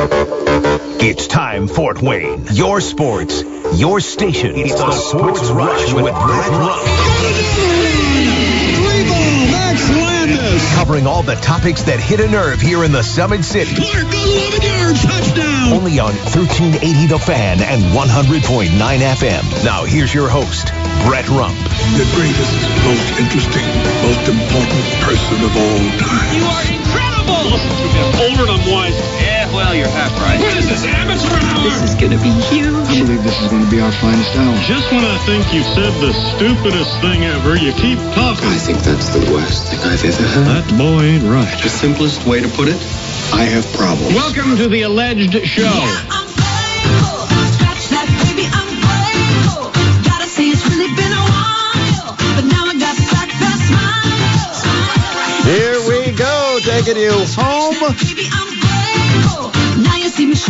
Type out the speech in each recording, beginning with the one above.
It's time, Fort Wayne. Your sports, your station. It's, the, Sports, Rush with Brett Rump. Max Landis. Covering all the topics that hit a nerve here in the Summit City. Clark, 11 yard touchdown. Only on 1380 The Fan and 100.9 FM. Now here's your host, Brett Rump. the greatest, most interesting, most important person of all time. You are incredible! Listen to me. I'm older and I'm wiser. Yeah, well, you're half right. What is this, amateur hour? This is going to be huge. I believe this is going to be our finest hour. Just when I think you've said the stupidest thing ever, you keep talking. I think that's the worst thing I've ever heard. That boy ain't right. The simplest way to put it, I have problems. Welcome to the alleged show. I'm grateful. Scratch that, baby, I'm grateful. Gotta say it's really been a while, but now I got back that smile. Here we go, taking you home.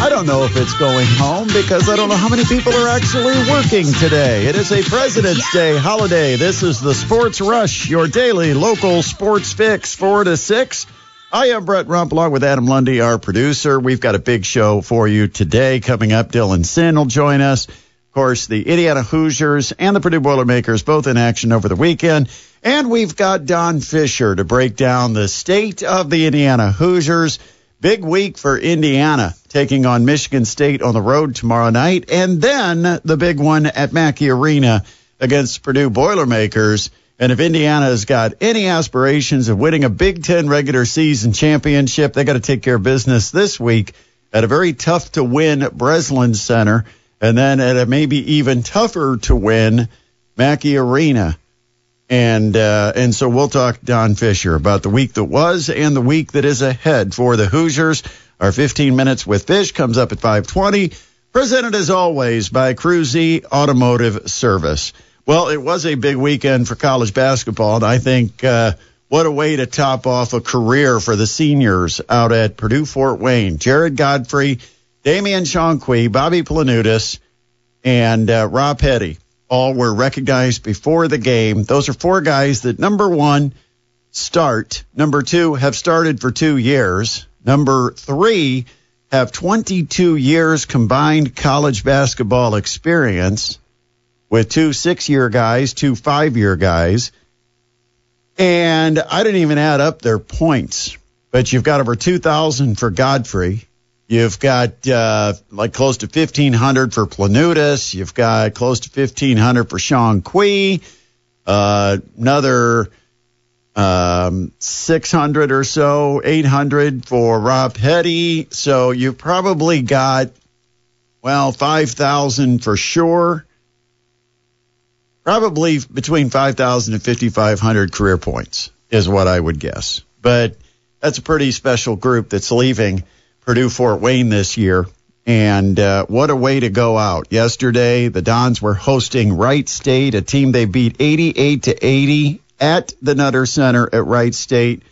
I don't know if it's going home because I don't know how many people are actually working today. It is a President's Day holiday. This is the Sports Rush, your daily local sports fix, 4 to 6. I am Brett Rump along with Adam Lundy, our producer. We've got a big show for you today. Coming up, Dylan Sinn will join us. Of course, the Indiana Hoosiers and the Purdue Boilermakers both in action over the weekend. And we've got Don Fisher to break down the state of the Indiana Hoosiers. Big week for Indiana, taking on Michigan State on the road tomorrow night. And then the big one at Mackey Arena against Purdue Boilermakers. And if Indiana has got any aspirations of winning a Big Ten regular season championship, they got to take care of business this week at a very tough to win Breslin Center. And then at a maybe even tougher to win Mackey Arena. And uh, and so we'll talk Don Fisher about the week that was and the week that is ahead for the Hoosiers. Our 15 minutes with Fish comes up at 520. Presented as always by Cruzy Automotive Service. Well, it was a big weekend for college basketball, and I think uh, what a way to top off a career for the seniors out at Purdue Fort Wayne. Jarred Godfrey, Damian Chong Qui, Bobby Planutis, and uh, Rob Petty all were recognized before the game. Those are four guys that number one start, number two have started for two years, number three have 22 years combined college basketball experience with two six year guys, two five year guys. And I didn't even add up their points, but you've got over 2,000 for Godfrey. You've got uh, like close to 1,500 for Planutis. You've got close to 1,500 for Chong Qui. Uh, another um, 600 or so, 800 for Rob Petty. So you've probably got, well, 5,000 for sure. Probably between 5,000 and 5,500 career points is what I would guess. But that's a pretty special group that's leaving Purdue Fort Wayne this year. And uh, what a way to go out. Yesterday, the Dons were hosting Wright State, a team they beat 88 to 80 at the Nutter Center at Wright State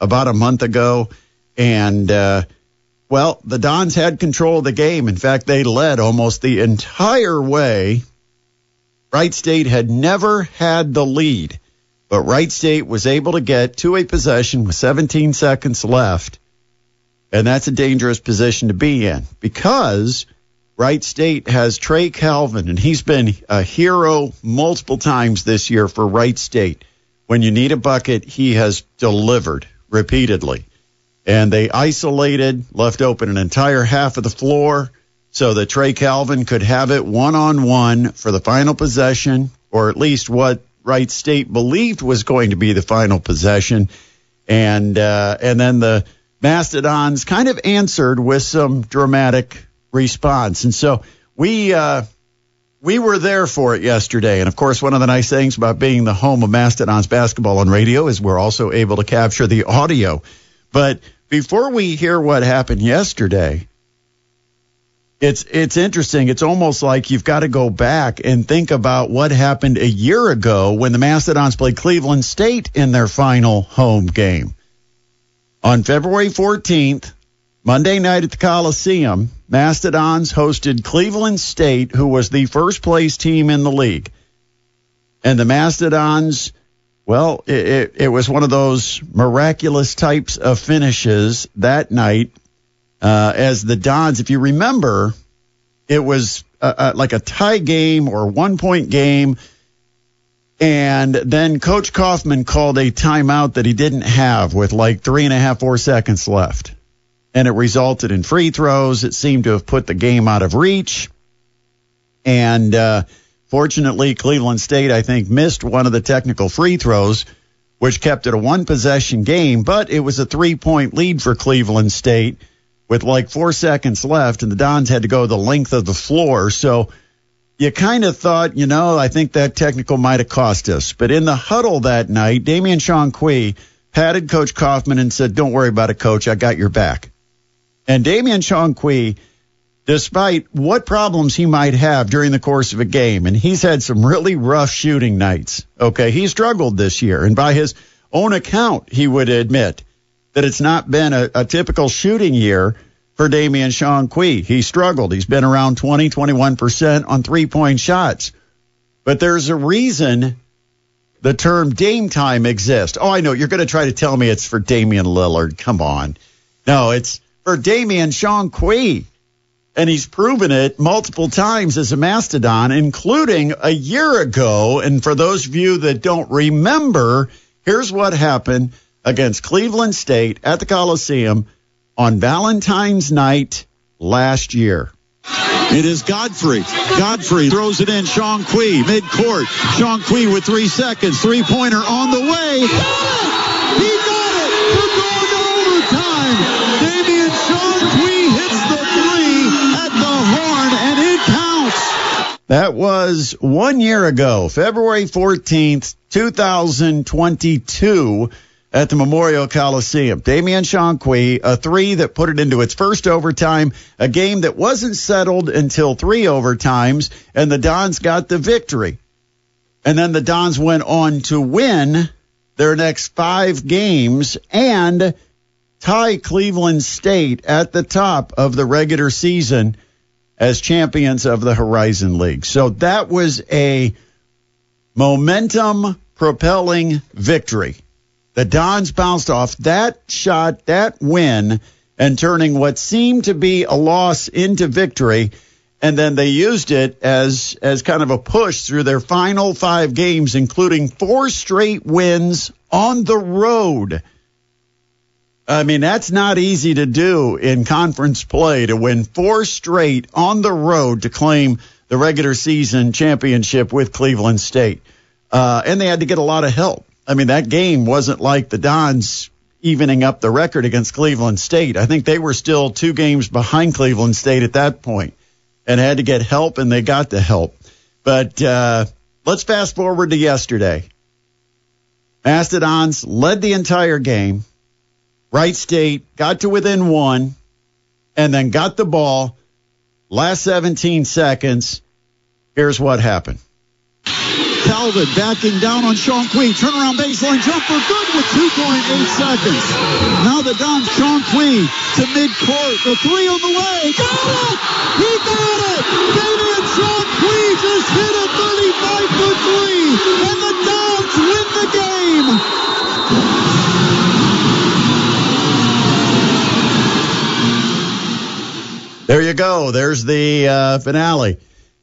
about a month ago. And, uh, well, the Dons had control of the game. In fact, they led almost the entire way. Wright State had never had the lead, but Wright State was able to get to a possession with 17 seconds left. And that's a dangerous position to be in because Wright State has Trey Calvin, and he's been a hero multiple times this year for Wright State. When you need a bucket, he has delivered repeatedly. And they isolated, left open an entire half of the floor so that Trey Calvin could have it one on one for the final possession, or at least what Wright State believed was going to be the final possession. And uh, and then the Mastodons kind of answered with some dramatic response. And so we uh, we were there for it yesterday. And of course, one of the nice things about being the home of Mastodons basketball on radio is we're also able to capture the audio. But before we hear what happened yesterday, it's it's interesting. It's almost like you've got to go back and think about what happened a year ago when the Mastodons played Cleveland State in their final home game. On February 14th, Monday night at the Coliseum, Mastodons hosted Cleveland State, who was the first place team in the league. And the Mastodons, well, it, it, it was one of those miraculous types of finishes that night. uh, as the Dons. If you remember, it was uh, uh, like a tie game or one point game. And then Coach Coffman called a timeout that he didn't have with like three and a half, four seconds left. And it resulted in free throws. It seemed to have put the game out of reach. And uh, fortunately, Cleveland State, I think, missed one of the technical free throws, which kept it a one possession game. But it was a three point lead for Cleveland State with like four seconds left, and the Dons had to go the length of the floor. So you kind of thought, you know, I think that technical might have cost us. But in the huddle that night, Damian Chong Qui patted Coach Coffman and said, Don't worry about it, Coach. I got your back. And Damian Chong Qui, despite what problems he might have during the course of a game, and he's had some really rough shooting nights. Okay, he struggled this year, and by his own account, he would admit that it's not been a, a typical shooting year for Damian Chong Qui. He struggled. He's been around 20, 21% on three point shots. But there's a reason the term Dame time exists. Oh, I know. You're going to try to tell me it's for Damian Lillard. Come on. No, it's for Damian Chong Qui. And he's proven it multiple times as a mastodon, including a year ago. And for those of you that don't remember, here's what happened against Cleveland State at the Coliseum on Valentine's night last year. It is Godfrey. Godfrey throws it in. Chong Qui, midcourt. Chong Qui with three seconds. Three pointer on the way. He got it! We're going to overtime. Damian Chong Qui hits the three at the horn, and it counts. That was one year ago, February 14th, 2022 at the Memorial Coliseum. Damian Chong Qui, a three that put it into its first overtime, a game that wasn't settled until three overtimes, and the Dons got the victory. And then the Dons went on to win their next five games and tie Cleveland State at the top of the regular season as champions of the Horizon League. So that was a momentum propelling victory. The Dons bounced off that shot, that win, and turning what seemed to be a loss into victory. And then they used it as as kind of a push through their final five games, including four straight wins on the road. I mean, that's not easy to do in conference play to win four straight on the road to claim the regular season championship with Cleveland State. Uh, and they had to get a lot of help. I mean, that game wasn't like the Dons evening up the record against Cleveland State. I think they were still two games behind Cleveland State at that point and had to get help, and they got the help. But uh, let's fast forward to yesterday. Mastodons led the entire game. Wright State got to within one and then got the ball. Last 17 seconds. Here's what happened. Calvin backing down on Chong Qui. Turnaround baseline jumper good with 2.8 seconds. Now the Dons, Chong Qui to midcourt. The three on the way. Got it! He got it! Damian Chong Qui just hit a 35 foot three. And the Dons win the game. There you go. There's the uh, finale.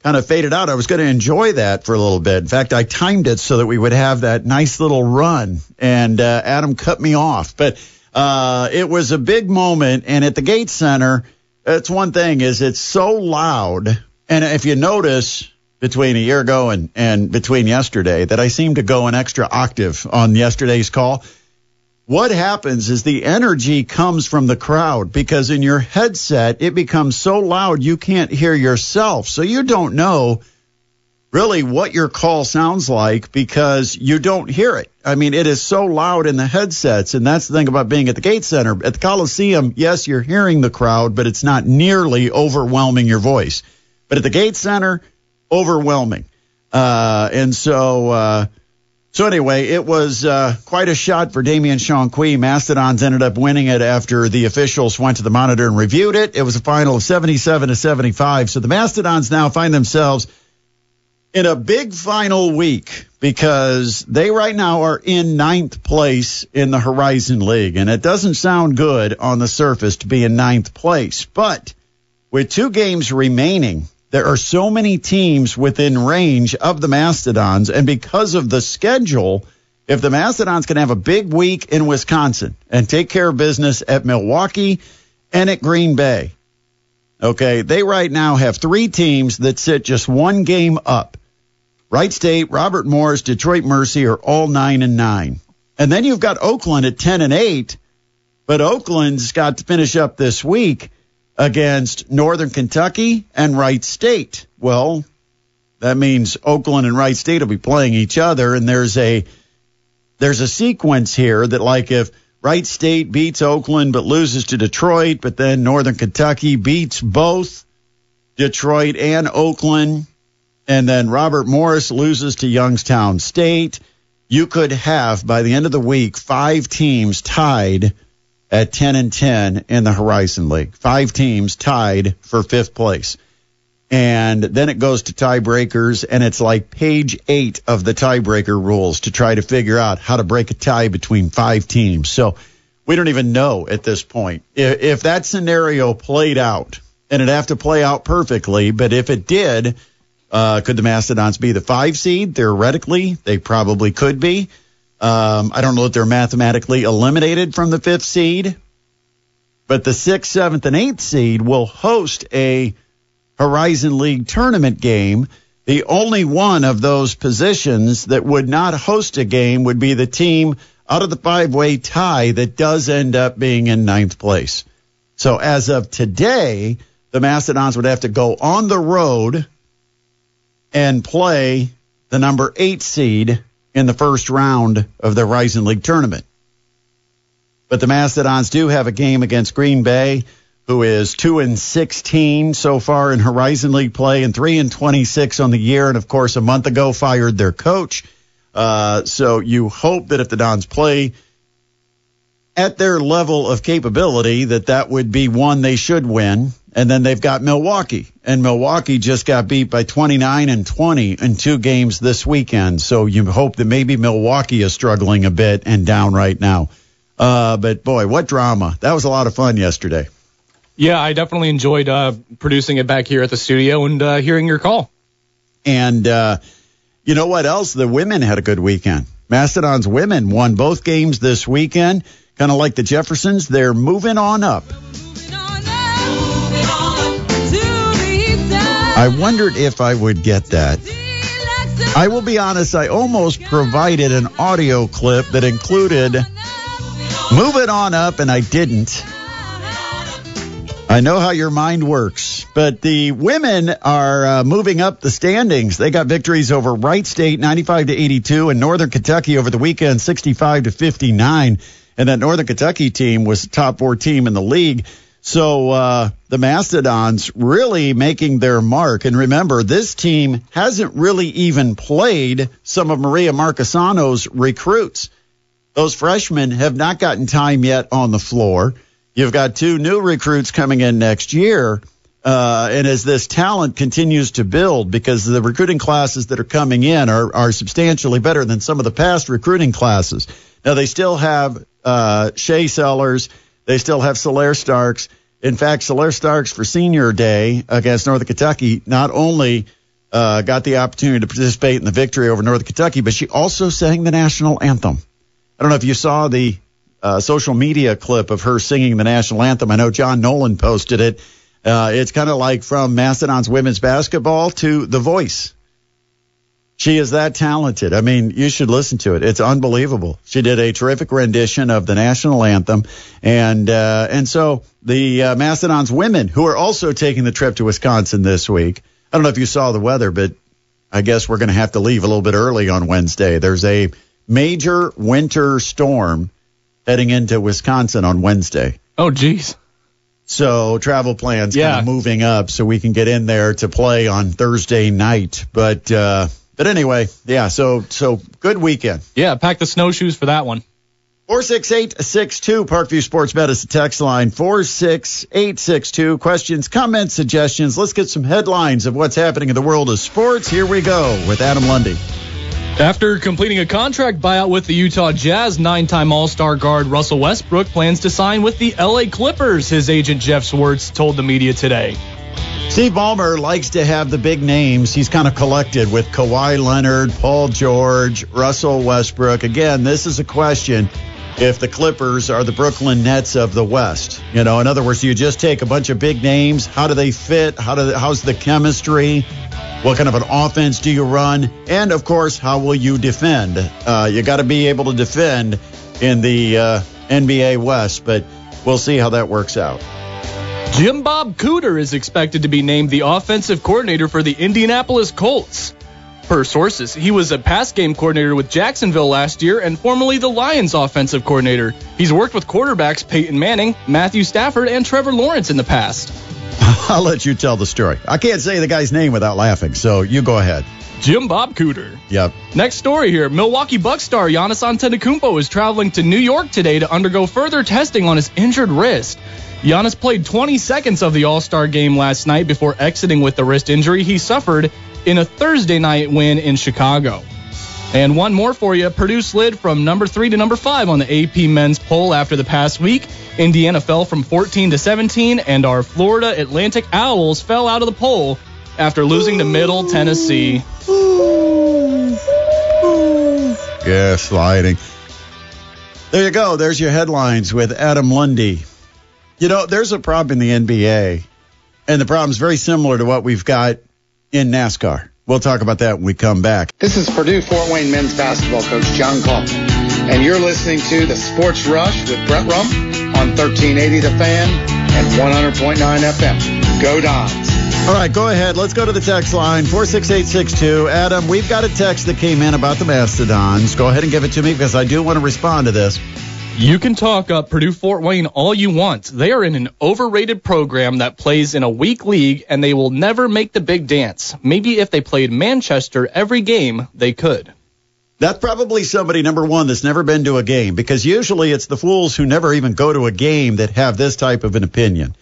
Kind of faded out. I was going to enjoy that for a little bit. In fact, I timed it so that we would have that nice little run, and uh, Adam cut me off. But uh, it was a big moment, and at the Gates Center, it's one thing is it's so loud, and if you notice between a year ago and and between yesterday, that I seem to go an extra octave on yesterday's call what happens is the energy comes from the crowd because in your headset it becomes so loud you can't hear yourself. So you don't know really what your call sounds like because you don't hear it. I mean, it is so loud in the headsets. And that's the thing about being at the Gate Center. At the Coliseum, yes, you're hearing the crowd, but it's not nearly overwhelming your voice. But at the Gate Center, overwhelming. Uh, and so, uh, so anyway, it was uh, quite a shot for Damian Chong Qui. Mastodons ended up winning it after the officials went to the monitor and reviewed it. It was a final of 77 to 75. So the Mastodons now find themselves in a big final week because they right now are in ninth place in the Horizon League. And it doesn't sound good on the surface to be in ninth place. But with two games remaining, there are so many teams within range of the Mastodons. And because of the schedule, if the Mastodons can have a big week in Wisconsin and take care of business at Milwaukee and at Green Bay, okay, they right now have three teams that sit just one game up. Wright State, Robert Morris, Detroit Mercy are all nine and nine. And then you've got Oakland at 10 and eight, but Oakland's got to finish up this week against Northern Kentucky and Wright State. Well, that means Oakland and Wright State will be playing each other, and there's a there's a sequence here that like if Wright State beats Oakland but loses to Detroit, but then Northern Kentucky beats both Detroit and Oakland, and then Robert Morris loses to Youngstown State, you could have by the end of the week five teams tied at 10 and 10 in the Horizon League. Five teams tied for fifth place. And then it goes to tiebreakers, and it's like page eight of the tiebreaker rules to try to figure out how to break a tie between five teams. So we don't even know at this point. If, if that scenario played out, and it'd have to play out perfectly, but if it did, uh, could the Mastodons be the five seed? Theoretically, they probably could be. Um, I don't know if they're mathematically eliminated from the fifth seed, but the sixth, seventh, and eighth seed will host a Horizon League tournament game. The only one of those positions that would not host a game would be the team out of the five way tie that does end up being in ninth place. So as of today, the Mastodons would have to go on the road and play the number eight seed in the first round of the Horizon League tournament. But the Mastodons do have a game against Green Bay, who is 2 and 16 so far in Horizon League play and 3 and 26 on the year. And of course, a month ago fired their coach. Uh, so you hope that if the Dons play at their level of capability, that that would be one they should win. And then they've got Milwaukee, and Milwaukee just got beat by 29 and 20 in two games this weekend. So you hope that maybe Milwaukee is struggling a bit and down right now. Uh, but boy, what drama! That was a lot of fun yesterday. Yeah, I definitely enjoyed uh, producing it back here at the studio and uh, hearing your call. And uh, you know what else? The women had a good weekend. Mastodon's women won both games this weekend. Kind of like the Jeffersons, they're moving on up. I wondered if I would get that. I will be honest, I almost provided an audio clip that included Move It On Up, and I didn't. I know how your mind works, but the women are uh, moving up the standings. They got victories over Wright State 95 to 82 and Northern Kentucky over the weekend 65 to 59. And that Northern Kentucky team was the top four team in the league. So uh, the Mastodons really making their mark. And remember, this team hasn't really even played some of Maria Marchesano's recruits. Those freshmen have not gotten time yet on the floor. You've got two new recruits coming in next year. Uh, and as this talent continues to build, because the recruiting classes that are coming in are, are substantially better than some of the past recruiting classes. Now, they still have uh, Shea Sellers. They still have Solaire Starks. In fact, Solaire Starks for senior day against Northern Kentucky not only uh, got the opportunity to participate in the victory over Northern Kentucky, but she also sang the national anthem. I don't know if you saw the uh, social media clip of her singing the national anthem. I know John Nolan posted it. Uh, it's kind of like from Mastodon's women's basketball to The Voice. She is that talented. I mean, you should listen to it. It's unbelievable. She did a terrific rendition of the national anthem, and uh, and so the uh, Mastodons women who are also taking the trip to Wisconsin this week. I don't know if you saw the weather, but I guess we're going to have to leave a little bit early on Wednesday. There's a major winter storm heading into Wisconsin on Wednesday. Oh, geez. So travel plans Yeah. kind of moving up so we can get in there to play on Thursday night. But uh, but anyway, yeah. So so good weekend. Yeah, pack the snowshoes for that one. 46862 Parkview Sports Medicine text line 46862. Questions, comments, suggestions. Let's get some headlines of what's happening in the world of sports. Here we go with Adam Lundy. After completing a contract buyout with the Utah Jazz, nine time All Star guard Russell Westbrook plans to sign with the LA Clippers, his agent Jeff Schwartz told the media today. Steve Ballmer likes to have the big names. He's kind of collected with Kawhi Leonard, Paul George, Russell Westbrook. Again, this is a question if the Clippers are the Brooklyn Nets of the West. You know, in other words, you just take a bunch of big names? How do they fit? How do how's the chemistry? What kind of an offense do you run? And of course, how will you defend? Uh, you got to be able to defend in the uh, NBA West, but we'll see how that works out. Jim Bob Cooter is expected to be named the offensive coordinator for the Indianapolis Colts. Per sources, he was a pass game coordinator with Jacksonville last year and formerly the Lions offensive coordinator. He's worked with quarterbacks Peyton Manning, Matthew Stafford, and Trevor Lawrence in the past. I'll let you tell the story. I can't say the guy's name without laughing, so you go ahead. Jim Bob Cooter. Yep. Next story here. Milwaukee Bucks star Giannis Antetokounmpo is traveling to New York today to undergo further testing on his injured wrist. Giannis played 20 seconds of the All-Star game last night before exiting with the wrist injury he suffered in a Thursday night win in Chicago. And one more for you. Purdue slid from number three to number five on the AP men's poll after the past week. Indiana fell from 14 to 17, and our Florida Atlantic Owls fell out of the poll after losing to Middle Tennessee. Yeah, sliding. There you go. There's your headlines with Adam Lundy. You know, there's a problem in the NBA, and the problem's very similar to what we've got in NASCAR. We'll talk about that when we come back. This is Purdue Fort Wayne men's basketball coach Jon Coffman, and you're listening to the Sports Rush with Brett Rump on 1380 The Fan and 100.9 FM. Go Dons. All right, go ahead. Let's go to the text line 46862. Adam, we've got a text that came in about the Mastodons. Go ahead and give it to me because I do want to respond to this. You can talk up Purdue Fort Wayne all you want. They are in an overrated program that plays in a weak league and they will never make the big dance. Maybe if they played Manchester every game, they could. That's probably somebody, number one, that's never been to a game because usually it's the fools who never even go to a game that have this type of an opinion.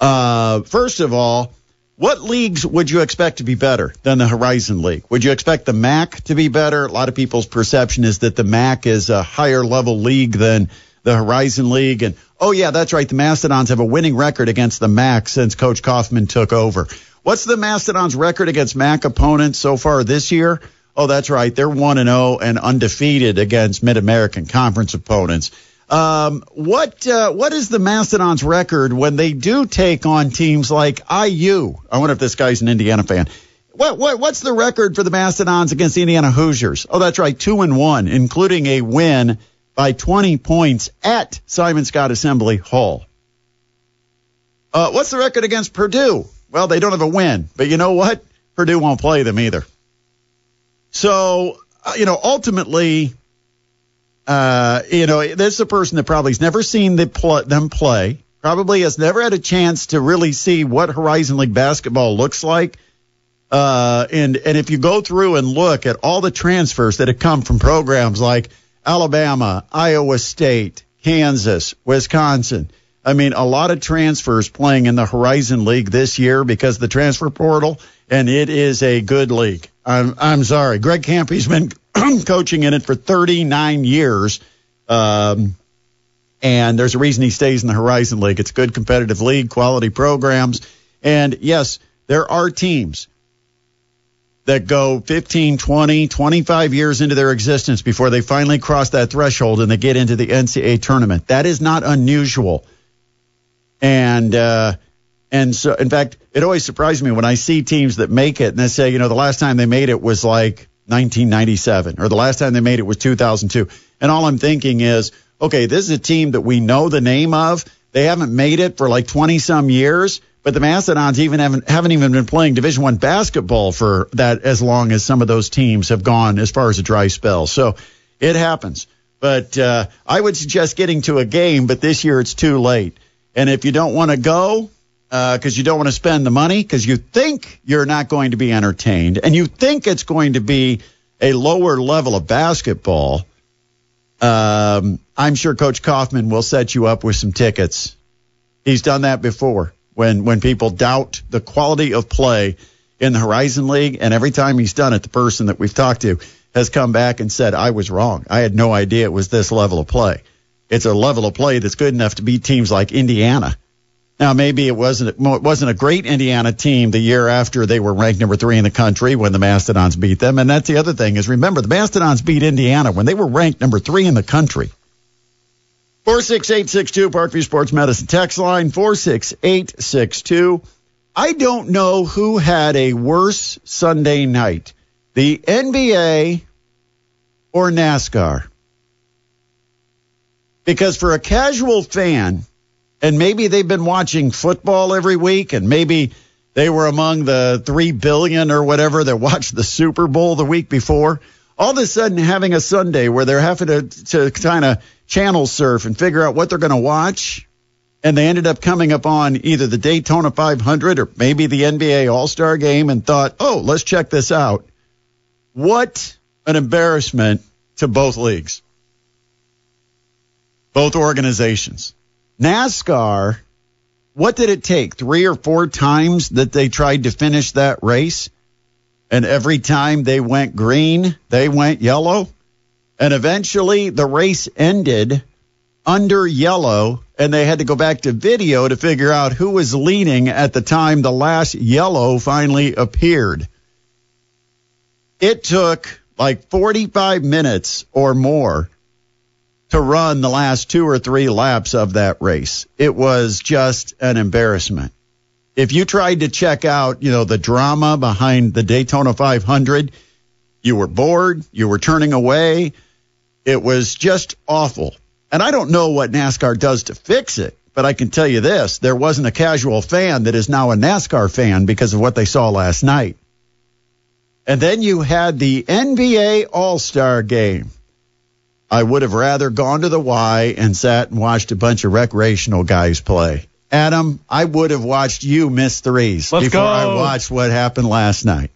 Uh, first of all, what leagues would you expect to be better than the Horizon League? Would you expect the MAC to be better? A lot of people's perception is that the MAC is a higher level league than the Horizon League. And oh, yeah, that's right. The Mastodons have a winning record against the MAC since Coach Coffman took over. What's the Mastodons' record against MAC opponents so far this year? Oh, that's right. They're 1 and 0 and undefeated against Mid American Conference opponents. Um, what uh, what is the Mastodons' record when they do take on teams like IU? I wonder if this guy's an Indiana fan. What, what what's the record for the Mastodons against the Indiana Hoosiers? Oh, that's right, two and one, including a win by 20 points at Simon Skjodt Assembly Hall. Uh, what's the record against Purdue? Well, they don't have a win, but you know what? Purdue won't play them either. So, uh, you know, ultimately, uh, you know, this is a person that probably has never seen the pl- them play, probably has never had a chance to really see what Horizon League basketball looks like. Uh, and and if you go through and look at all the transfers that have come from programs like Alabama, Iowa State, Kansas, Wisconsin, I mean, a lot of transfers playing in the Horizon League this year because the transfer portal, and it is a good league. I'm I'm sorry, Greg Kampe's been coaching in it for 39 years. Um, and there's a reason he stays in the Horizon League. It's a good competitive league, quality programs. And yes, there are teams that go 15, 20, 25 years into their existence before they finally cross that threshold and they get into the NCAA tournament. That is not unusual. And, uh, and so, in fact, it always surprises me when I see teams that make it and they say, you know, the last time they made it was like 1997 or the last time they made it was 2002. And all I'm thinking is, okay, this is a team that we know the name of. They haven't made it for like 20 some years, but the Mastodons even haven't, haven't even been playing Division One basketball for that as long as some of those teams have gone as far as a dry spell. So it happens. But uh, I would suggest getting to a game, but this year it's too late. And if you don't want to go, because uh, you don't want to spend the money because you think you're not going to be entertained and you think it's going to be a lower level of basketball, Um, I'm sure Coach Coffman will set you up with some tickets. He's done that before when when people doubt the quality of play in the Horizon League, and every time he's done it, the person that we've talked to has come back and said, "I was wrong. I had no idea it was this level of play." It's a level of play that's good enough to beat teams like Indiana. Now, maybe it wasn't it wasn't a great Indiana team the year after they were ranked number three in the country when the Mastodons beat them. And that's the other thing is remember the Mastodons beat Indiana when they were ranked number three in the country. Four six eight six two Parkview Sports Medicine text line four six eight six two. I don't know who had a worse Sunday night, the NBA or NASCAR. Because for a casual fan, and maybe they've been watching football every week, and maybe they were among the three billion or whatever that watched the Super Bowl the week before. All of a sudden, having a Sunday where they're having to, to kind of channel surf and figure out what they're going to watch, and they ended up coming up on either the Daytona 500 or maybe the NBA All Star game and thought, oh, let's check this out. What an embarrassment to both leagues, both organizations. NASCAR, what did it take? Three or four times that they tried to finish that race? And every time they went green, they went yellow. And eventually the race ended under yellow, and they had to go back to video to figure out who was leading at the time the last yellow finally appeared. It took like 45 minutes or more to run the last two or three laps of that race. It was just an embarrassment. If you tried to check out, you know, the drama behind the Daytona 500, you were bored, you were turning away. It was just awful. And I don't know what NASCAR does to fix it, but I can tell you this there wasn't a casual fan that is now a NASCAR fan because of what they saw last night. And then you had the NBA All Star game. I would have rather gone to the Y and sat and watched a bunch of recreational guys play. Adam, I would have watched you miss threes Let's before go. I watched what happened last night.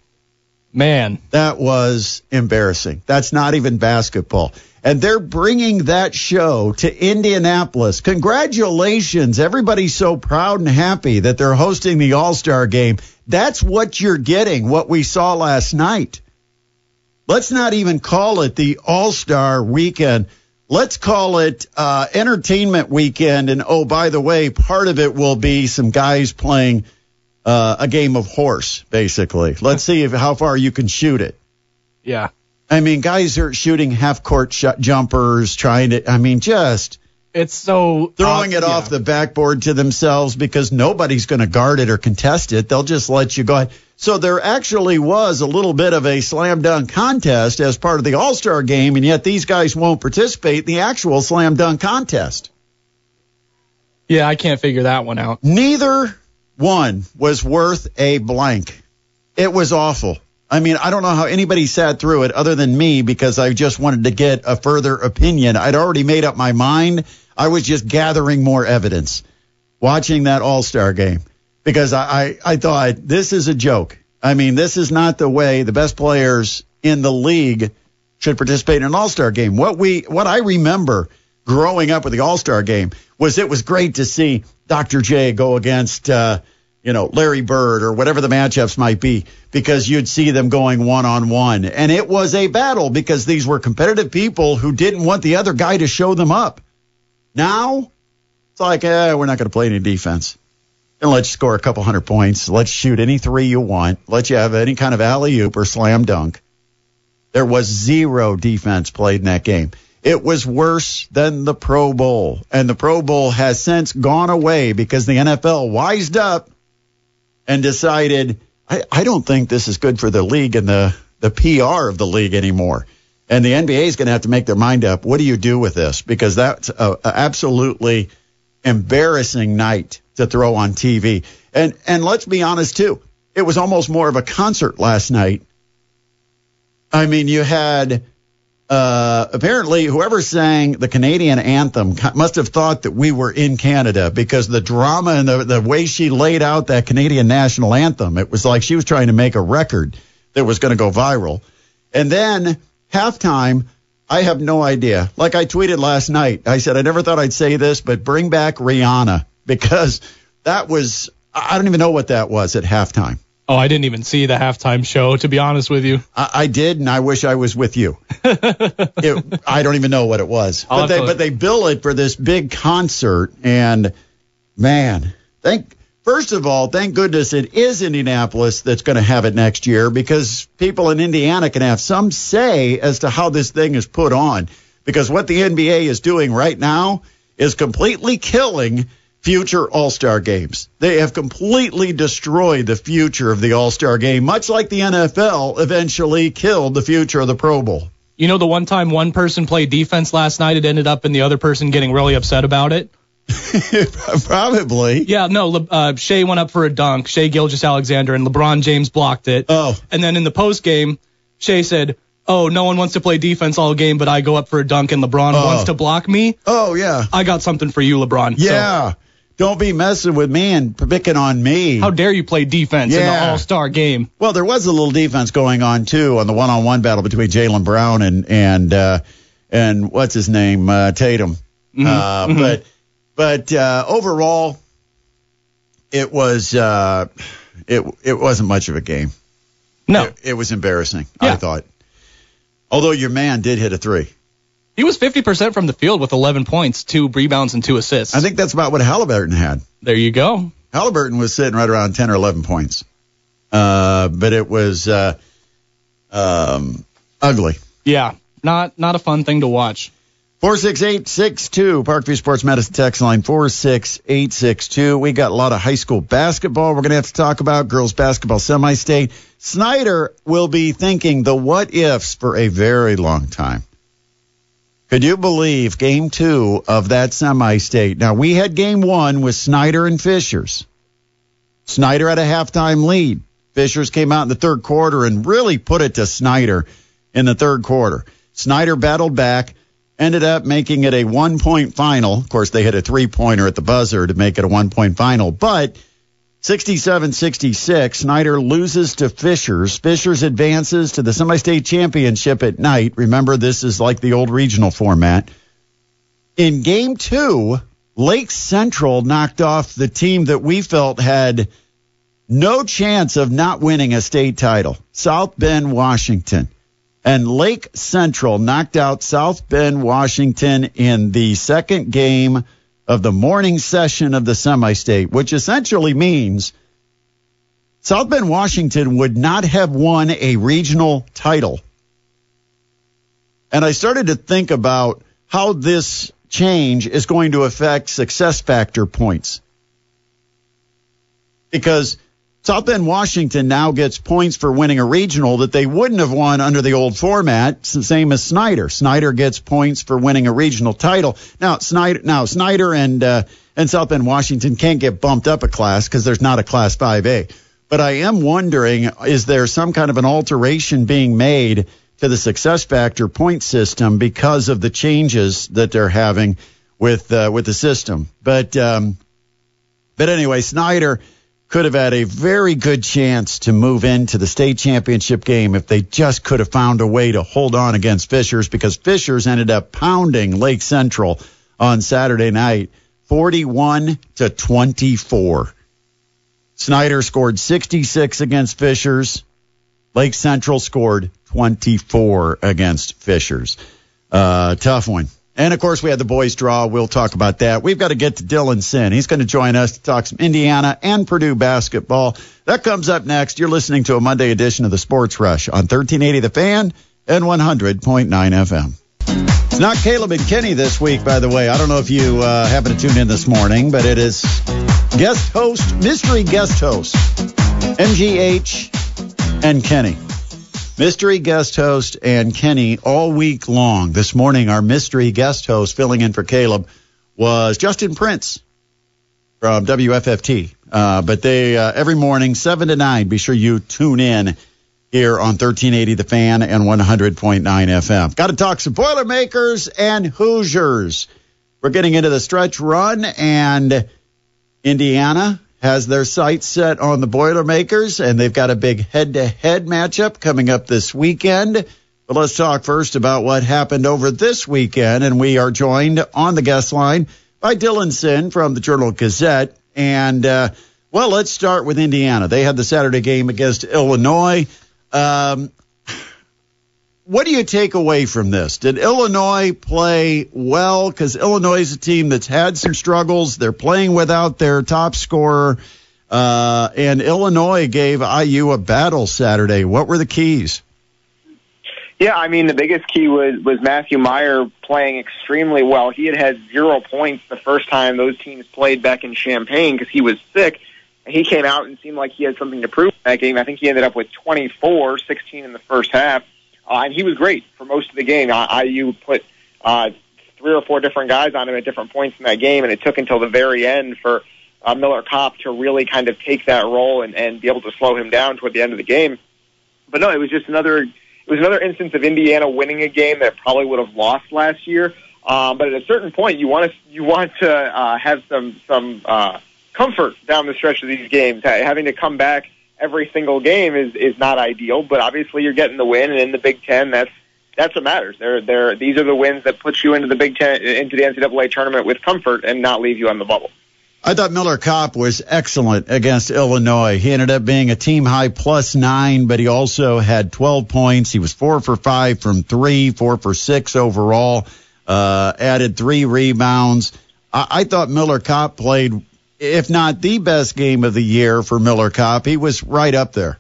Man, That was embarrassing. That's not even basketball. And they're bringing that show to Indianapolis. Congratulations. Everybody's so proud and happy that they're hosting the All Star game. That's what you're getting, what we saw last night. Let's not even call it the All Star weekend. Let's call it uh, entertainment weekend. And oh, by the way, part of it will be some guys playing uh, a game of horse, basically. Let's see if, how far you can shoot it. yeah. I mean, guys are shooting half court sh- jumpers, trying to, I mean, just It's so throwing uh, it yeah. off the backboard to themselves because nobody's going to guard it or contest it. They'll just let you go ahead. So there actually was a little bit of a slam dunk contest as part of the All Star game, and yet these guys won't participate in the actual slam dunk contest. Yeah, I can't figure that one out. Neither one was worth a blank. It was awful. I mean, I don't know how anybody sat through it other than me because I just wanted to get a further opinion. I'd already made up my mind. I was just gathering more evidence watching that All Star game because I, I, I thought this is a joke. I mean, this is not the way the best players in the league should participate in an All Star game. What we, what I remember growing up with the All Star game was it was great to see Dr. J go against, uh, you know, Larry Bird or whatever the matchups might be because you'd see them going one on one. And it was a battle because these were competitive people who didn't want the other guy to show them up. Now it's like, eh, we're not going to play any defense. And let's score a couple hundred points. Let's shoot any three you want. Let you have any kind of alley oop or slam dunk. There was zero defense played in that game. It was worse than the Pro Bowl. And the Pro Bowl has since gone away because the NFL wised up and decided, I, I don't think this is good for the league and the, the PR of the league anymore. And the NBA is going to have to make their mind up. What do you do with this? Because that's a, a absolutely embarrassing night to throw on TV. And and let's be honest too, it was almost more of a concert last night. I mean, you had uh, apparently whoever sang the Canadian anthem must have thought that we were in Canada because the drama and the, the way she laid out that Canadian national anthem, it was like she was trying to make a record that was going to go viral. And then halftime, I have no idea. Like I tweeted last night, I said I never thought I'd say this, but bring back Rihanna because that was I don't even know what that was at halftime. Oh, I didn't even see the halftime show, to be honest with you. I, I did, and I wish I was with you. it, I don't even know what it was, I'll but they to- but they bill it for this big concert, and man, thank first of all, thank goodness it is Indianapolis that's going to have it next year because people in Indiana can have some say as to how this thing is put on. Because what the NBA is doing right now is completely killing future All Star games. They have completely destroyed the future of the All Star game, much like the NFL eventually killed the future of the Pro Bowl. You know, the one time one person played defense last night, it ended up in the other person getting really upset about it. Probably. Yeah, no, uh, Shai went up for a dunk, Shai Gilgeous-Alexander, and LeBron James blocked it. Oh. And then in the post game, Shai said, Oh, no one wants to play defense all game, but I go up for a dunk and LeBron Oh. wants to block me. Oh, yeah. I got something for you, LeBron. So, Yeah. Don't be messing with me and picking on me. how dare you play defense in the All Star game? Well, there was a little defense going on too on the one-on-one battle between Jaylen Brown and and uh, and what's his name uh, Tatum. Uh, But but uh, overall, it was uh, it it wasn't much of a game. No, It, it was embarrassing. I thought. Although your man did hit a three. He was 50% from the field with 11 points, two rebounds, and two assists. I think that's about what Halliburton had. there you go. Halliburton was sitting right around 10 or 11 points. Uh, but it was uh, um, ugly. Yeah, not not a fun thing to watch. 46862, Parkview Sports Medicine text line 46862. We got a lot of high school basketball we're going to have to talk about. Girls basketball semi state. Snyder will be thinking the what ifs for a very long time. Could you believe game two of that semi state? Now, we had game one with Snyder and Fishers. Snyder had a halftime lead. Fishers came out in the third quarter and really put it to Snyder in the third quarter. Snyder battled back, ended up making it a one point final. Of course, they hit a three pointer at the buzzer to make it a one point final, but 67 66, Snyder loses to Fishers. Fishers advances to the semi state championship at night. Remember, this is like the old regional format. In game two, Lake Central knocked off the team that we felt had no chance of not winning a state title, South Bend, Washington. And Lake Central knocked out South Bend, Washington in the second game of the morning session of the semi state, which essentially means South Bend, Washington would not have won a regional title. And I started to think about how this change is going to affect success factor points. Because South Bend, Washington now gets points for winning a regional that they wouldn't have won under the old format. Same as Snyder. Snyder gets points for winning a regional title. Now Snyder, now Snyder and uh, and South Bend, Washington can't get bumped up a class because there's not a Class 5A. But I am wondering, is there some kind of an alteration being made to the success factor point system because of the changes that they're having with uh, with the system? But um, but anyway, Snyder could have had a very good chance to move into the state championship game if they just could have found a way to hold on against Fishers because Fishers ended up pounding Lake Central on Saturday night 41 to 24. Snyder scored 66 against Fishers. Lake Central scored 24 against Fishers. Uh, tough one. And of course, we had the boys draw. We'll talk about that. We've got to get to Dylan Sinn. He's going to join us to talk some Indiana and Purdue basketball. That comes up next. You're listening to a Monday edition of the Sports Rush on 1380 The Fan and 100.9 FM. It's not Caleb and Kenny this week, by the way. I don't know if you uh, happen to tune in this morning, but it is guest host, mystery guest host, MGH and Kenny. Mystery guest host and Kenny all week long. This morning, our mystery guest host filling in for Caleb was Justin Prince from WFFT. Uh, but they uh, every morning, seven to nine. Be sure you tune in here on 1380 The Fan and 100.9 FM. Got to talk some Boilermakers and Hoosiers. We're getting into the stretch run, and Indiana has their sights set on the Boilermakers, and they've got a big head-to-head matchup coming up this weekend But let's talk first about what happened over this weekend. And we are joined on the guest line by Dylan Sinn from the Journal Gazette. And, uh, well, let's start with Indiana. They had the Saturday game against Illinois. Um, what do you take away from this? Did Illinois play well? Because Illinois is a team that's had some struggles. They're playing without their top scorer. Uh, and Illinois gave IU a battle Saturday. What were the keys? Yeah, I mean the biggest key was was Matthew Mayer playing extremely well. He had had zero points the first time those teams played back in Champaign because he was sick. He came out and seemed like he had something to prove in that game. I think he ended up with 24, 16 in the first half, uh, and he was great for most of the game. IU put uh, three or four different guys on him at different points in that game, and it took until the very end for uh, Miller Kopp to really kind of take that role and, and be able to slow him down toward the end of the game. But no, it was just another it was another instance of Indiana winning a game that probably would have lost last year. Um, but at a certain point, you want to you want to uh, have some some uh, comfort down the stretch of these games. Having to come back every single game is is not ideal. But obviously, you're getting the win, and in the Big Ten, that's that's what matters. They're, they're, these are the wins that put you into the Big Ten, into the NCAA tournament with comfort, and not leave you on the bubble. I thought Miller Kopp was excellent against Illinois. He ended up being a team high plus nine, but he also had 12 points. He was four for five from three, four for six overall, uh, added three rebounds. I, I thought Miller Kopp played, if not the best game of the year for Miller Kopp, he was right up there.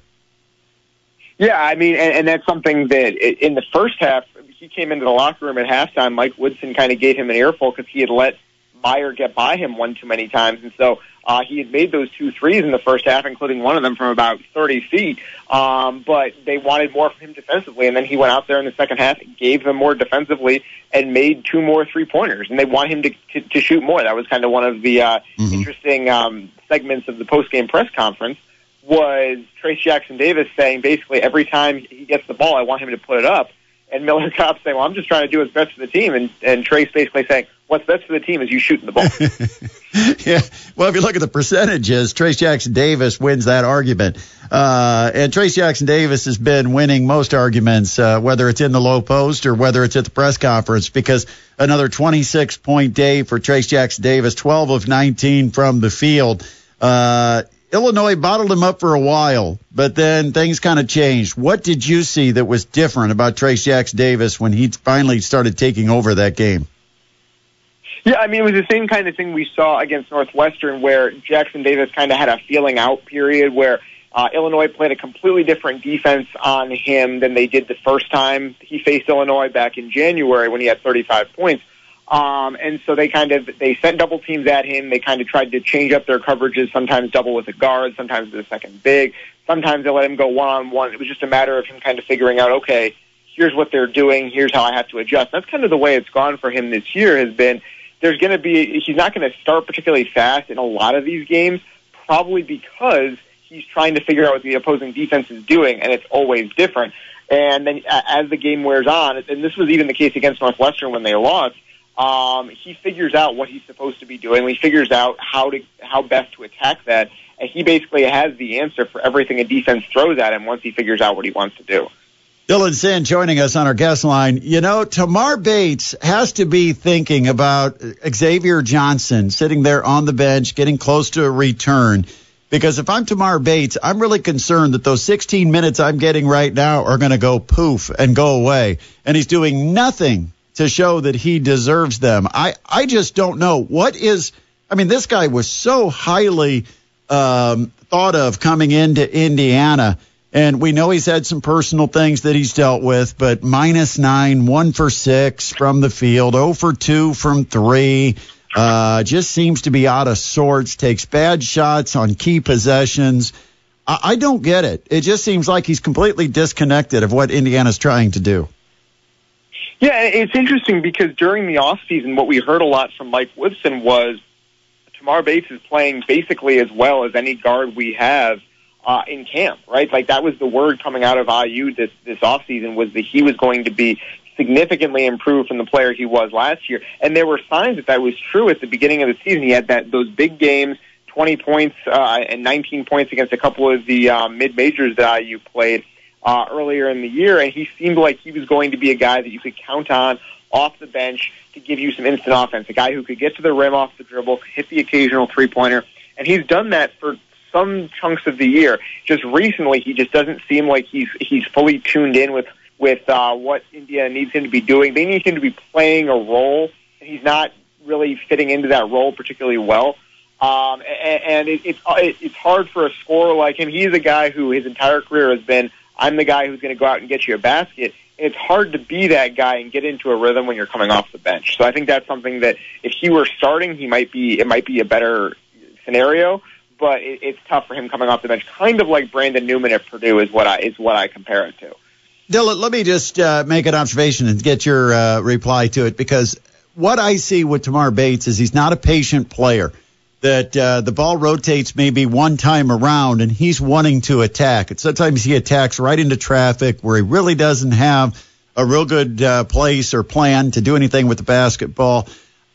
Yeah, I mean, and, and that's something that in the first half, he came into the locker room at halftime. Mike Woodson kind of gave him an earful because he had let Mayer get by him one too many times, and so uh, he had made those two threes in the first half, including one of them from about 30 feet. Um, but they wanted more from him defensively, and then he went out there in the second half, gave them more defensively, and made two more three pointers. And they want him to, to to shoot more. That was kind of one of the uh, mm-hmm. interesting um, segments of the post game press conference. Was Trayce Jackson Davis saying basically every time he gets the ball, I want him to put it up and Miller Kopp saying, "Well, I'm just trying to do what's best for the team," and and Trayce basically saying, "What's best for the team is you shooting the ball." yeah. Well, if you look at the percentages, Trayce Jackson Davis wins that argument, uh, and Trayce Jackson Davis has been winning most arguments, uh, whether it's in the low post or whether it's at the press conference, because another 26 point day for Trayce Jackson Davis, 12 of 19 from the field. Uh, Illinois bottled him up for a while, but then things kind of changed. What did you see that was different about Trayce Jackson Davis when he finally started taking over that game? Yeah, I mean, it was the same kind of thing we saw against Northwestern, where Jackson Davis kind of had a feeling out period where uh, Illinois played a completely different defense on him than they did the first time he faced Illinois back in January when he had 35 points. Um, and so they kind of they sent double teams at him. They kind of tried to change up their coverages. Sometimes double with a guard, sometimes with a second big. Sometimes they let him go one on one. It was just a matter of him kind of figuring out, okay, here's what they're doing. Here's how I have to adjust. That's kind of the way it's gone for him this year. Has been there's going to be he's not going to start particularly fast in a lot of these games, probably because he's trying to figure out what the opposing defense is doing, and it's always different. And then as the game wears on, and this was even the case against Northwestern when they lost um, he figures out what he's supposed to be doing. He figures out how to how best to attack that, and he basically has the answer for everything a defense throws at him once he figures out what he wants to do. Dylan Sinn joining us on our guest line. You know, Tamar Bates has to be thinking about Xavier Johnson sitting there on the bench, getting close to a return. Because if I'm Tamar Bates, I'm really concerned that those 16 minutes I'm getting right now are going to go poof and go away. And he's doing nothing to show that he deserves them. I, I just don't know what is. I mean, this guy was so highly um, thought of coming into Indiana, and we know he's had some personal things that he's dealt with. But minus nine, one for six from the field, zero oh for two from three. Uh, just seems to be out of sorts. Takes bad shots on key possessions. I, I don't get it. It just seems like he's completely disconnected of what Indiana's trying to do. Yeah, it's interesting because during the off season, what we heard a lot from Mike Woodson was Tamar Bates is playing basically as well as any guard we have uh, in camp, right? Like that was the word coming out of IU this this off season was that he was going to be significantly improved from the player he was last year, and there were signs that that was true at the beginning of the season. He had that those big games. 20 points uh, and 19 points against a couple of the uh, mid majors that IU played. Uh, earlier in the year, and he seemed like he was going to be a guy that you could count on off the bench to give you some instant offense, a guy who could get to the rim off the dribble, hit the occasional three pointer, and he's done that for some chunks of the year. Just recently, he just doesn't seem like he's he's fully tuned in with with uh, what Indiana needs him to be doing. They need him to be playing a role, and he's not really fitting into that role particularly well. Um, and it, it's it, it's hard for a scorer like him. He's a guy who his entire career has been, I'm the guy who's going to go out and get you a basket. It's hard to be that guy and get into a rhythm when you're coming off the bench. So I think that's something that if he were starting, he might be it might be a better scenario. But it, it's tough for him coming off the bench, kind of like Brandon Newman at Purdue is what I is what I compare it to. Dylan, let me just uh, make an observation and get your uh, reply to it because what I see with Tamar Bates is he's not a patient player. That uh, the ball rotates maybe one time around and he's wanting to attack. And sometimes he attacks right into traffic where he really doesn't have a real good uh, place or plan to do anything with the basketball.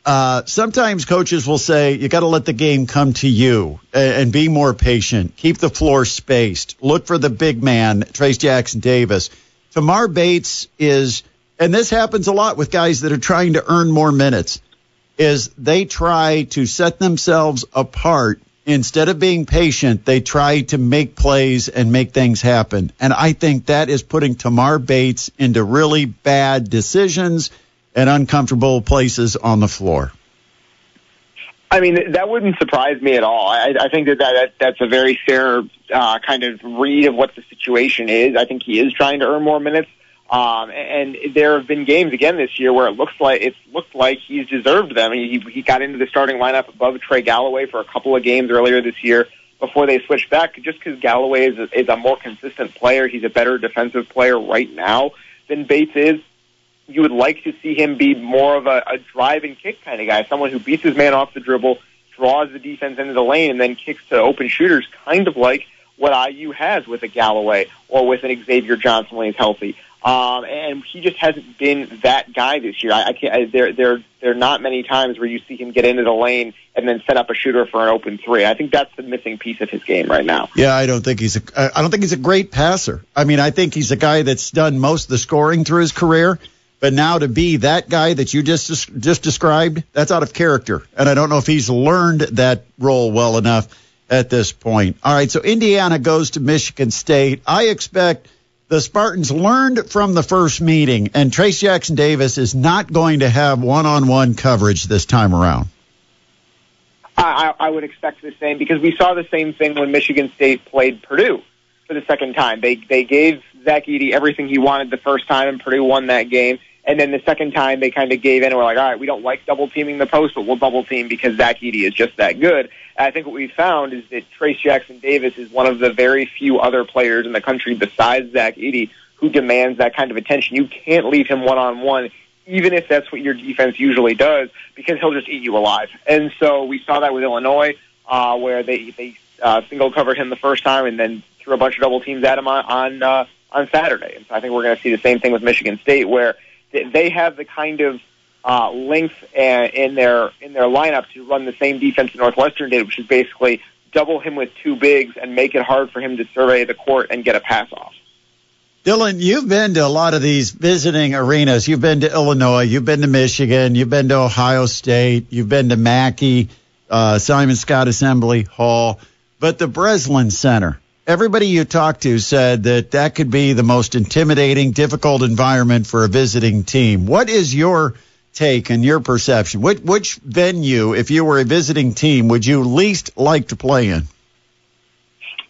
Uh, sometimes coaches will say you got to let the game come to you and, and be more patient. Keep the floor spaced. Look for the big man, Trayce Jackson Davis. Tamar Bates is, and this happens a lot with guys that are trying to earn more minutes, is they try to set themselves apart. Instead of being patient, they try to make plays and make things happen. And I think that is putting Tamar Bates into really bad decisions and uncomfortable places on the floor. I mean, that wouldn't surprise me at all. I, I think that, that that's a very fair uh, kind of read of what the situation is. I think he is trying to earn more minutes. Um, and there have been games again this year where it looks like it's looked like he's deserved them. He he got into the starting lineup above Trey Galloway for a couple of games earlier this year before they switched back. Just because Galloway is a, is a more consistent player, he's a better defensive player right now than Bates is. You would like to see him be more of a, a drive and kick kind of guy, someone who beats his man off the dribble, draws the defense into the lane, and then kicks to open shooters, kind of like what IU has with a Galloway or with an Xavier Johnson when he's healthy. Um, and he just hasn't been that guy this year. I, I can't. I, there, there, there are not many times where you see him get into the lane and then set up a shooter for an open three. I think that's the missing piece of his game right now. Yeah, I don't think he's a. I don't think he's a great passer. I mean, I think he's a guy that's done most of the scoring through his career. But now to be that guy that you just just described, that's out of character, and I don't know if he's learned that role well enough at this point. All right, so Indiana goes to Michigan State. I expect the Spartans learned from the first meeting, and Trayce Jackson Davis is not going to have one-on-one coverage this time around. I, I would expect the same because we saw the same thing when Michigan State played Purdue for the second time. They they gave Zach Edey everything he wanted the first time, and Purdue won that game. And then the second time, they kind of gave in and were like, all right, we don't like double teaming the post, but we'll double team because Zach Edey is just that good. And I think what we found is that Trayce Jackson Davis is one of the very few other players in the country besides Zach Edey who demands that kind of attention. You can't leave him one on one, even if that's what your defense usually does, because he'll just eat you alive. And so we saw that with Illinois, uh, where they they uh, single covered him the first time and then threw a bunch of double teams at him on on, uh, on Saturday. And so I think we're going to see the same thing with Michigan State, where they have the kind of uh, length uh, in their in their lineup to run the same defense that Northwestern did, which is basically double him with two bigs and make it hard for him to survey the court and get a pass off. Dylan, you've been to a lot of these visiting arenas. You've been to Illinois, you've been to Michigan, you've been to Ohio State, you've been to Mackey, uh, Simon Skjodt Assembly Hall, but the Breslin Center everybody you talked to said that that could be the most intimidating, difficult environment for a visiting team. What is your take and your perception? Which, which venue, if you were a visiting team, would you least like to play in?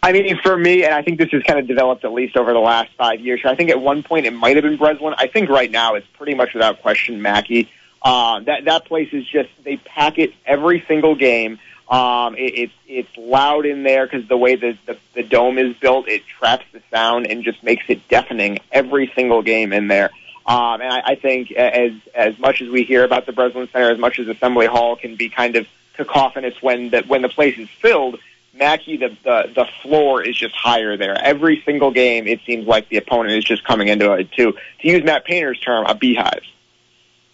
I mean, for me, and I think this has kind of developed at least over the last five years. I think at one point it might have been Breslin. I think right now it's pretty much without question Mackey. Uh, that that place is just they pack it every single game. Um, it, it's it's loud in there because the way the, the the dome is built, it traps the sound and just makes it deafening every single game in there. Um, and I, I think as as much as we hear about the Breslin Center, as much as Assembly Hall can be kind of cacophonous when the when the place is filled, Mackey the, the the floor is just higher there. Every single game, it seems like the opponent is just coming into it to to use Matt Painter's term, a beehive.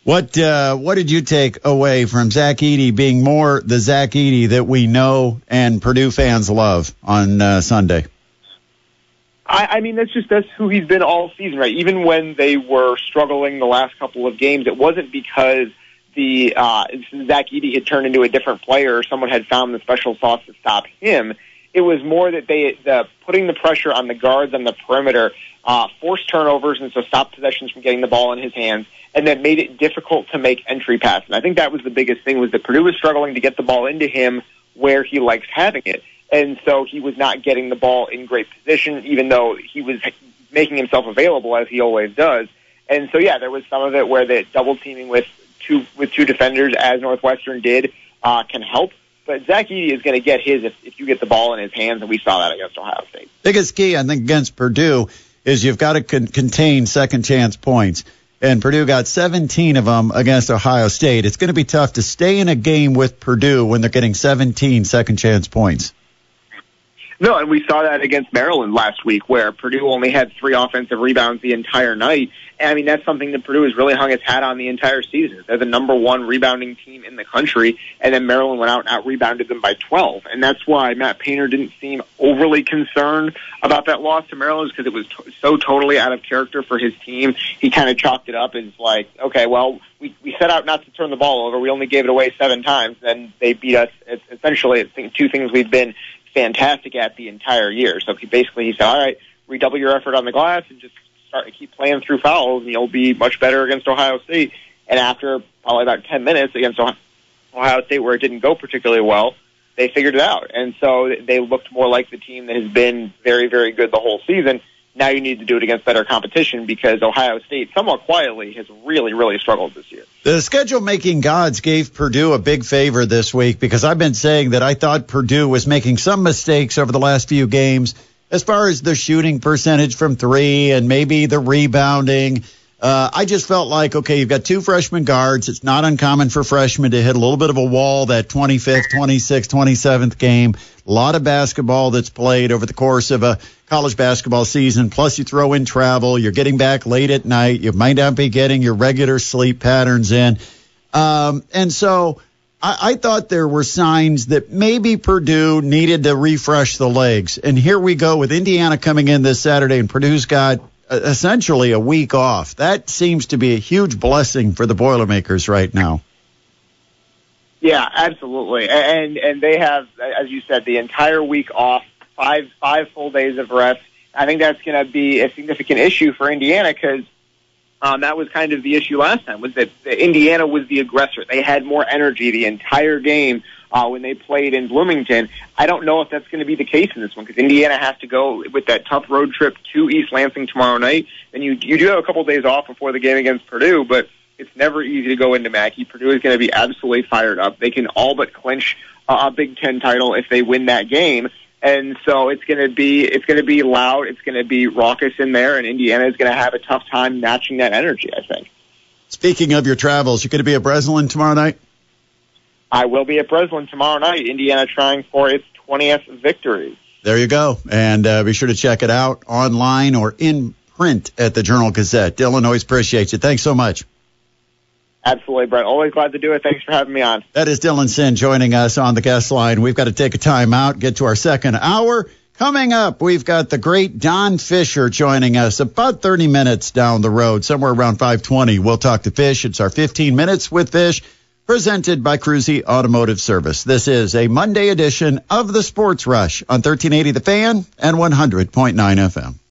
What uh, what did you take away from Zach Edey being more the Zach Edey that we know and Purdue fans love on uh, Sunday? I, I mean, that's just that's who he's been all season, right? Even when they were struggling the last couple of games, it wasn't because the uh, Zach Edey had turned into a different player or someone had found the special sauce to stop him. It was more that they the putting the pressure on the guards on the perimeter uh, forced turnovers and so stopped possessions from getting the ball in his hands, and then made it difficult to make entry passes. And I think that was the biggest thing was that Purdue was struggling to get the ball into him where he likes having it and so he was not getting the ball in great position, even though he was making himself available as he always does. And so, yeah, there was some of it where the double teaming with two with two defenders, as Northwestern did, uh, can help. But Zach Edey is going to get his if, if you get the ball in his hands, and we saw that against Ohio State. Biggest key, I think, against Purdue is you've got to con- contain second chance points. And Purdue got 17 of them against Ohio State. It's going to be tough to stay in a game with Purdue when they're getting 17 second chance points. No, and we saw that against Maryland last week, where Purdue only had three offensive rebounds the entire night. And I mean, that's something that Purdue has really hung its hat on the entire season. They're the number one rebounding team in the country, and then Maryland went out and out rebounded them by 12. And that's why Matt Painter didn't seem overly concerned about that loss to Maryland because it was t- so totally out of character for his team. He kind of chalked it up as like, okay, well, we, we set out not to turn the ball over. We only gave it away seven times, and they beat us. Essentially, it's two things we've been fantastic at the entire year. So he basically he said, all right, redouble your effort on the glass and just start to keep playing through fouls, and you'll be much better against Ohio State. And after probably about 10 minutes against Ohio State, where it didn't go particularly well, they figured it out. And so they looked more like the team that has been very, very good the whole season. Now you need to do it against better competition because Ohio State, somewhat quietly, has really, really struggled this year. The schedule making gods gave Purdue a big favor this week because I've been saying that I thought Purdue was making some mistakes over the last few games as far as the shooting percentage from three and maybe the rebounding. Uh, I just felt like, okay, you've got two freshman guards. It's not uncommon for freshmen to hit a little bit of a wall that 25th, 26th, 27th game. A lot of basketball that's played over the course of a college basketball season. Plus, you throw in travel. You're getting back late at night. You might not be getting your regular sleep patterns in. Um, and so I, I thought there were signs that maybe Purdue needed to refresh the legs. And here we go with Indiana coming in this Saturday, and Purdue's got uh, essentially a week off. That seems to be a huge blessing for the Boilermakers right now. Yeah, absolutely. And and they have, as you said, the entire week off, five five full days of rest. I think that's going to be a significant issue for Indiana because um, that was kind of the issue last time was that Indiana was the aggressor. They had more energy the entire game uh, when they played in Bloomington. I don't know if that's going to be the case in this one because Indiana has to go with that tough road trip to East Lansing tomorrow night. And you you do have a couple days off before the game against Purdue, but it's never easy to go into Mackey. Purdue is going to be absolutely fired up. They can all but clinch a Big Ten title if they win that game. And so it's going to be it's going to be loud. It's going to be raucous in there, and Indiana is going to have a tough time matching that energy. I think. Speaking of your travels, you're going to be at Breslin tomorrow night. I will be at Breslin tomorrow night. Indiana trying for its 20th victory. There you go, and uh, be sure to check it out online or in print at the Journal Gazette. Illinois always appreciate you. Thanks so much. Absolutely, Brett. Always glad to do it. Thanks for having me on. That is Dylan Sinn joining us on the guest line. We've got to take a time out, get to our second hour. Coming up, we've got the great Don Fischer joining us about 30 minutes down the road, somewhere around 520. We'll talk to Fish. It's our 15 minutes with Fish, presented by Cruzy Automotive Service. This is a Monday edition of the Sports Rush on 1380 The Fan and 100.9 FM.